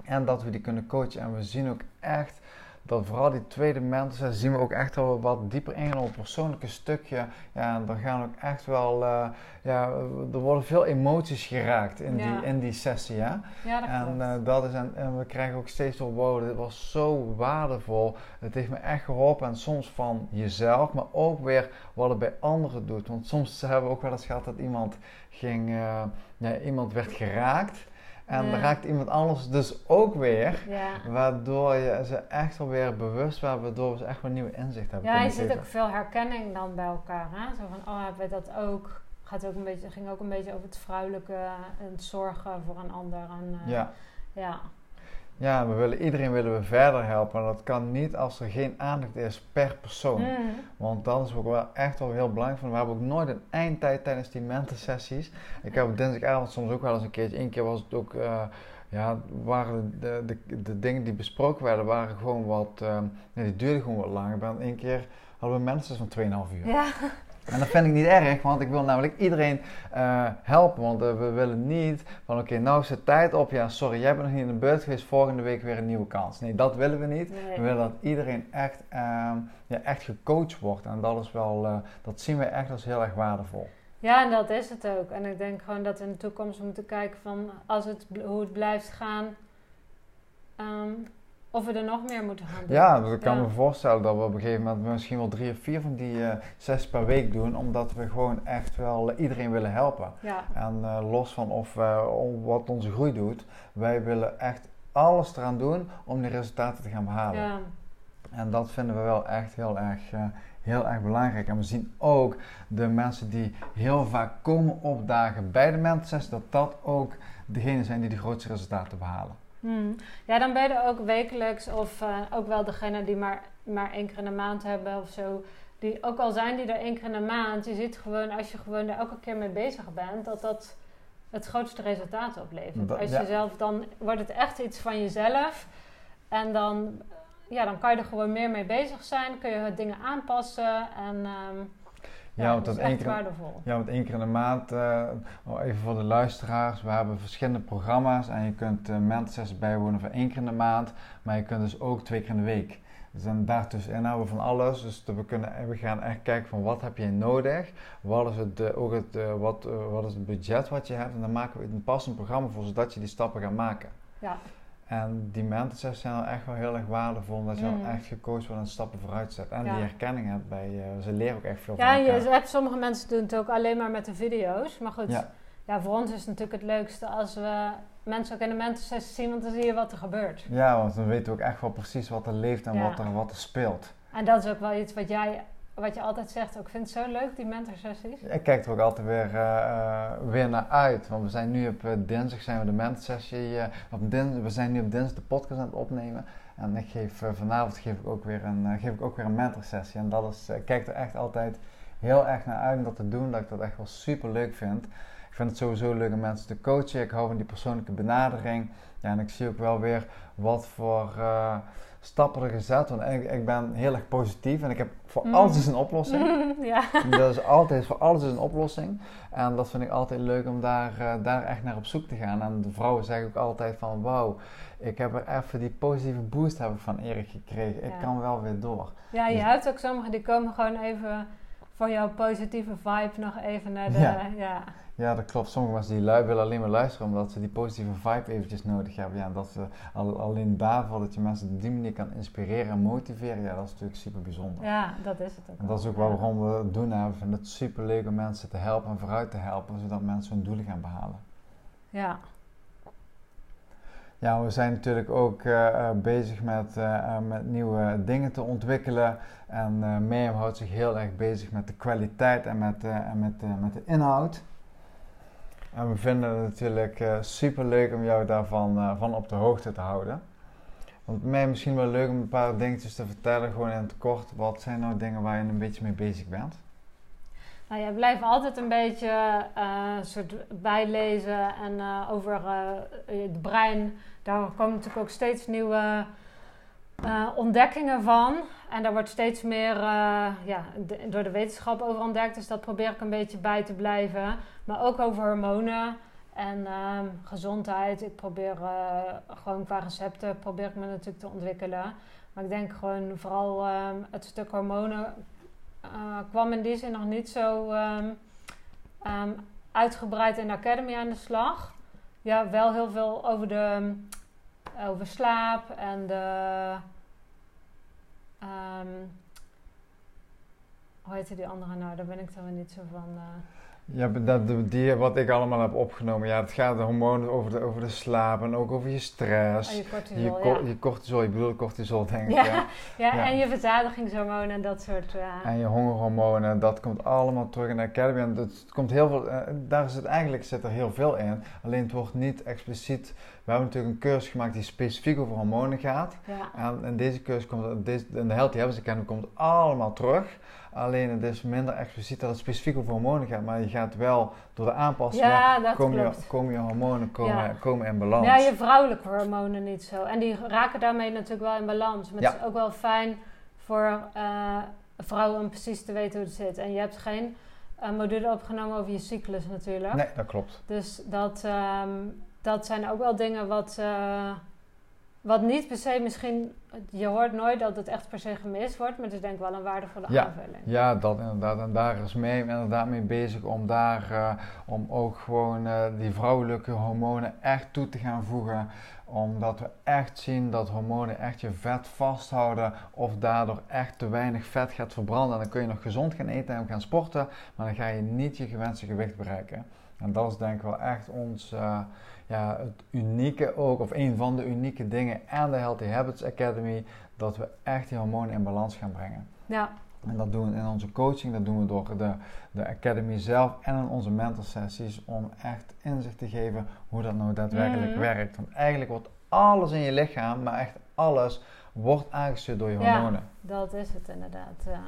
En dat we die kunnen coachen. En we zien ook echt dat vooral die tweede mentorsessie zien we ook echt wel wat dieper ingaan op het persoonlijke stukje. Ja, en dan gaan ook echt wel, uh, ja, er worden veel emoties geraakt in, Ja. die, in die sessie. Hè? Ja, dat En, eh, dat is, en, en we krijgen ook steeds door wow, dit was zo waardevol. Het heeft me echt geholpen. En soms van jezelf, maar ook weer wat het bij anderen doet. Want soms hebben we ook wel eens gehad dat iemand ging, eh, ja, iemand werd geraakt. En raakt iemand anders dus ook weer. ja. Waardoor je ze echt alweer bewust waren, waardoor ze echt wel nieuwe inzicht hebben ja, je ziet ook veel herkenning dan bij elkaar. Hè? Zo van, oh, hebben we dat ook? Gaat ook een beetje, ging ook een beetje over het vrouwelijke en het zorgen voor een ander. En, eh, Ja. ja. Ja, we willen, iedereen willen we verder helpen. Maar dat kan niet als er geen aandacht is per persoon. Mm. Want dat is ook wel echt wel heel belangrijk. We hebben ook nooit een eindtijd tijdens die mentorsessies. Ik heb op dinsdagavond soms ook wel eens een keertje. Eén keer was het ook, eh, ja, waren de, de, de dingen die besproken werden, waren gewoon wat, eh, ja, die duurden gewoon wat langer. Maar één keer hadden we mensen van 2,5 uur. Ja. En dat vind ik niet erg, want ik wil namelijk iedereen eh, helpen. Want eh, we willen niet van oké, nou is het tijd op. Ja, sorry, jij bent nog niet in de beurt geweest. Volgende week weer een nieuwe kans. Nee, dat willen we niet. Nee. We willen dat iedereen echt, ehm, ja, echt gecoacht wordt. En dat is wel, eh, dat zien we echt als heel erg waardevol. Ja, en dat is het ook. En ik denk gewoon dat we in de toekomst moeten kijken van als het, hoe het blijft gaan, ehm, of we er nog meer moeten gaan doen. Ja, ik kan Ja. me voorstellen dat we op een gegeven moment misschien wel drie of vier van die eh zes per week doen. Omdat we gewoon echt wel iedereen willen helpen. Ja, En eh, los van of, om wat onze groei doet, wij willen echt alles eraan doen om die resultaten te gaan behalen. ja. En dat vinden we wel echt heel erg, heel erg belangrijk. En we zien ook de mensen die heel vaak komen opdagen bij de mentorsessie, dat dat ook degenen zijn die de grootste resultaten behalen. Hmm. Ja, dan ben je er ook wekelijks of eh, ook wel degene die maar, maar één keer in de maand hebben of zo. Die, ook al zijn die er één keer in de maand, je ziet gewoon als je gewoon er elke keer mee bezig bent, dat dat het grootste resultaat oplevert. Dat- als ja. je zelf, dan wordt het echt iets van jezelf. En dan, ja, dan kan je er gewoon meer mee bezig zijn, kun je dingen aanpassen en ehm, ja, want dat is één keer, waardevol. ja, want één keer in de maand, eh, oh, even voor de luisteraars, we hebben verschillende programma's en je kunt uh, mentorsessies bijwonen voor één keer in de maand, maar je kunt dus ook twee keer in de week. Dus en daartussenin hebben we van alles. Dus we, kunnen, we gaan echt kijken van wat heb je nodig. Wat is het, eh, ook het, eh, wat, eh, wat is het budget wat je hebt. En dan maken we een passend programma voor zodat je die stappen gaat maken. Ja, En die mentorsessies zijn echt wel heel erg waardevol. Omdat je Mm. dan echt gecoacht wordt en stappen vooruit zet. En Ja. die herkenning hebt bij, eh, ze leren ook echt veel ja van je elkaar. hebt, sommige mensen doen het ook alleen maar met de video's. Maar goed, Ja. ja, voor ons is het natuurlijk het leukste als we mensen ook in de mentorsessie zien, want dan zie je wat er gebeurt. Ja, want dan weten we ook echt wel precies wat er leeft en Ja. wat, er, wat er speelt. En dat is ook wel iets wat jij, wat je altijd zegt. ook. Ik vind het zo leuk, die mentorsessies. Ik kijk er ook altijd weer, eh, eh, weer naar uit. Want we zijn nu op eh, dinsdag zijn we de mentorsessie. op we zijn nu op dinsdag de podcast aan het opnemen. En ik geef, vanavond geef ik, ook weer een, een mentorsessie. En dat is, ik kijk er echt altijd heel erg naar uit om dat te doen. Dat ik dat echt wel super leuk vind. Ik vind het sowieso leuk om mensen te coachen. Ik hou van die persoonlijke benadering. Ja, en ik zie ook wel weer wat voor stappen er gezet. Want ik, ik, ben heel erg positief en ik heb voor Mm. alles is een oplossing. ja. Dat is altijd, voor alles is een oplossing. En dat vind ik altijd leuk om daar, eh, daar echt naar op zoek te gaan. En de vrouwen zeggen ook altijd van wauw, ik heb er even die positieve boost heb ik van Erik gekregen. Ik Ja. kan wel weer door. Ja, je Dus- hebt ook sommigen die komen gewoon even voor jouw positieve vibe nog even naar de... Ja. Ja, Ja, dat klopt. Sommige mensen die lui willen alleen maar luisteren omdat ze die positieve vibe eventjes nodig hebben. Ja, dat ze al, alleen daarvoor dat je mensen op die manier kan inspireren en motiveren, ja, dat is natuurlijk super bijzonder. ja dat is het ook. En dat is ook wel waarom we het doen. Hè. We vinden het super leuk om mensen te helpen en vooruit te helpen, zodat mensen hun doelen gaan behalen. Ja. Ja, we zijn natuurlijk ook eh, eh, bezig met, eh, eh, met nieuwe dingen te ontwikkelen. En eh Mirjam houdt zich heel erg bezig met de kwaliteit en met, eh, en met, eh, met de inhoud. En we vinden het natuurlijk super leuk om jou daarvan eh, van op de hoogte te houden. Want mij misschien wel leuk om een paar dingetjes te vertellen, gewoon in het kort. Wat zijn nou dingen waar je een beetje mee bezig bent? Nou, jij blijft altijd een beetje eh, soort bijlezen en eh, over eh, het brein. Daar komen natuurlijk ook steeds nieuwe eh, ontdekkingen van. En daar wordt steeds meer eh, ja, door de wetenschap over ontdekt. Dus dat probeer ik een beetje bij te blijven. Maar ook over hormonen en ehm, gezondheid. Ik probeer eh, gewoon qua recepten probeer ik me natuurlijk te ontwikkelen. Maar ik denk gewoon vooral ehm, het stuk hormonen kwam in die zin nog niet zo ehm, uitgebreid in de Academy aan de slag. Ja, wel heel veel over de over slaap en de ehm, hoe heette die andere nou? Daar ben ik dan weer niet zo van. eh. Ja, dat, die, wat ik allemaal heb opgenomen, ja, het gaat de hormonen over de, over de slaap en ook over je stress. Oh, je Je, cortisol, co- ja. je cortisol, je bedoelt cortisol denk ik. Ja. Ja. en je verzadigingshormonen en dat soort. eh, En je hongerhormonen, dat komt allemaal terug in de Academy. En het komt heel veel, eh, daar zit eigenlijk zit er heel veel in. Alleen het wordt niet expliciet. We hebben natuurlijk een cursus gemaakt die specifiek over hormonen gaat. ja. En deze cursus komt, deze, in de Healthy Habits Academy komt allemaal terug. Alleen het is minder expliciet dat het specifiek over hormonen gaat. Maar je gaat wel door de aanpassingen, ja, dat komen, je, klopt. komen je hormonen komen, Ja. komen in balans. Ja, je vrouwelijke hormonen niet zo. En die raken daarmee natuurlijk wel in balans. Maar het is ook wel fijn voor eh, vrouwen om precies te weten hoe het zit. En je hebt geen eh, module opgenomen over je cyclus natuurlijk. Nee, dat klopt. Dus dat, ehm, dat zijn ook wel dingen wat, eh, wat niet per se misschien... Je hoort nooit dat het echt per se gemist wordt. Maar het is denk ik wel een waardevolle Ja. aanvulling. Ja, dat inderdaad. En daar is mee inderdaad mee bezig om daar, eh, om ook gewoon eh, die vrouwelijke hormonen echt toe te gaan voegen. Omdat we echt zien dat hormonen echt je vet vasthouden of daardoor echt te weinig vet gaat verbranden. En dan kun je nog gezond gaan eten en gaan sporten, maar dan ga je niet je gewenste gewicht bereiken. En dat is denk ik wel echt ons, ja, het unieke ook, of een van de unieke dingen aan de Healthy Habits Academy, dat we echt die hormonen in balans gaan brengen. Ja, En dat doen we in onze coaching, dat doen we door de, de Academy zelf en in onze mentor sessies om echt inzicht te geven hoe dat nou daadwerkelijk Mhm. werkt. Want eigenlijk wordt alles in je lichaam, maar echt alles, wordt aangestuurd door je Ja. hormonen. dat is het inderdaad. Ja.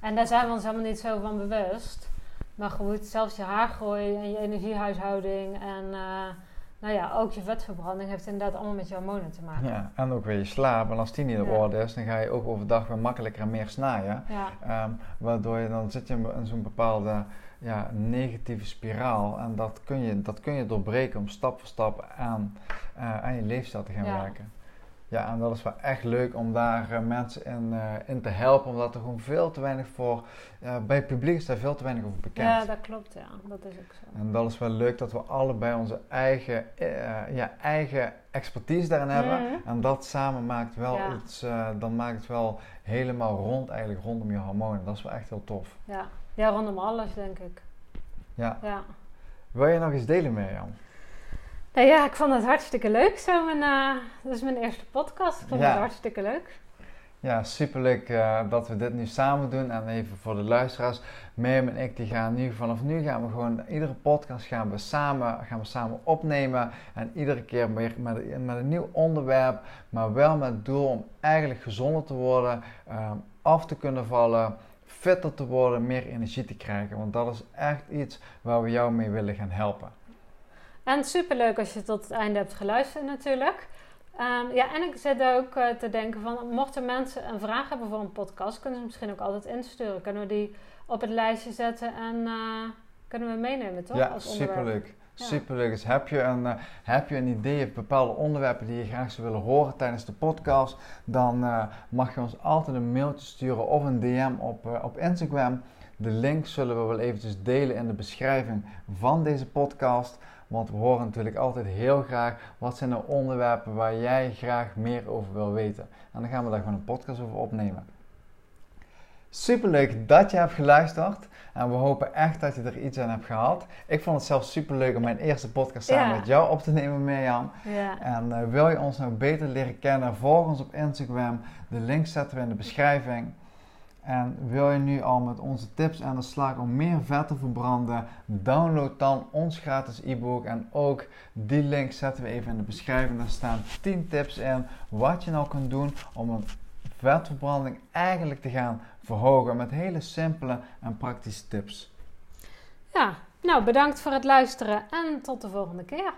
En daar zijn we ons helemaal niet zo van bewust. Maar goed, zelfs je haargroei en je energiehuishouding en eh, nou ja, ook je vetverbranding heeft inderdaad allemaal met je hormonen te maken. Ja, en ook weer je slaap. En als die niet op Ja. orde is, dan ga je ook overdag weer makkelijker en meer snaaien. Ja, Ehm, waardoor je dan zit je in zo'n bepaalde ja, negatieve spiraal. En dat kun, je, dat kun je doorbreken om stap voor stap aan, eh, aan je leefstijl te gaan werken. Ja, en dat is wel echt leuk om daar eh, mensen in, eh, in te helpen, omdat er gewoon veel te weinig voor, eh, bij het publiek is daar veel te weinig over bekend. ja, dat klopt, ja. Dat is ook zo. En dat is wel leuk dat we allebei onze eigen, ja, eigen expertise daarin hebben. Mhm. En dat samen maakt wel Ja. iets, dan maakt het wel helemaal rond eigenlijk rondom je hormonen. Dat is wel echt heel tof. Ja. ja, rondom alles denk ik. Ja. Ja. Wil je nog iets delen? Nou ja, ik vond het hartstikke leuk. Zo mijn, eh, dit is mijn eerste podcast. Ik vond Ja. het hartstikke leuk. Ja, superleuk eh, dat we dit nu samen doen. En even voor de luisteraars, Mirjam en ik die gaan nu, vanaf nu gaan we gewoon, iedere podcast gaan we samen, gaan we samen opnemen. En iedere keer weer met, met een nieuw onderwerp, maar wel met het doel om eigenlijk gezonder te worden, eh, af te kunnen vallen, fitter te worden, meer energie te krijgen. Want dat is echt iets waar we jou mee willen gaan helpen. En superleuk als je tot het einde hebt geluisterd natuurlijk. Ehm, ja, en ik zit ook uh, te denken van, mochten mensen een vraag hebben voor een podcast, kunnen ze misschien ook altijd insturen. Kunnen we die op het lijstje zetten en uh, kunnen we meenemen, toch? Ja, Als superleuk. Ja. Superleuk. Dus heb je, een, uh, heb je een idee of bepaalde onderwerpen die je graag zou willen horen tijdens de podcast, dan mag je ons altijd een mailtje sturen of een DM op, op Instagram. De link zullen we wel eventjes delen in de beschrijving van deze podcast. Want we horen natuurlijk altijd heel graag wat zijn de onderwerpen waar jij graag meer over wil weten. En dan gaan we daar gewoon een podcast over opnemen. Super leuk dat je hebt geluisterd. En we hopen echt dat je er iets aan hebt gehad. Ik vond het zelf super leuk om mijn eerste podcast samen met jou op te nemen, Mirjam. Ja. En uh, wil je ons nou beter leren kennen? Volg ons op Instagram. De link zetten we in de beschrijving. En wil je nu al met onze tips aan de slag om meer vet te verbranden? Download dan ons gratis e-book. En ook die link zetten we even in de beschrijving. Daar staan 10 tips in wat je nou kunt doen om een vetverbranding eigenlijk te gaan verhogen. Met hele simpele en praktische tips. Ja, nou bedankt voor het luisteren en tot de volgende keer.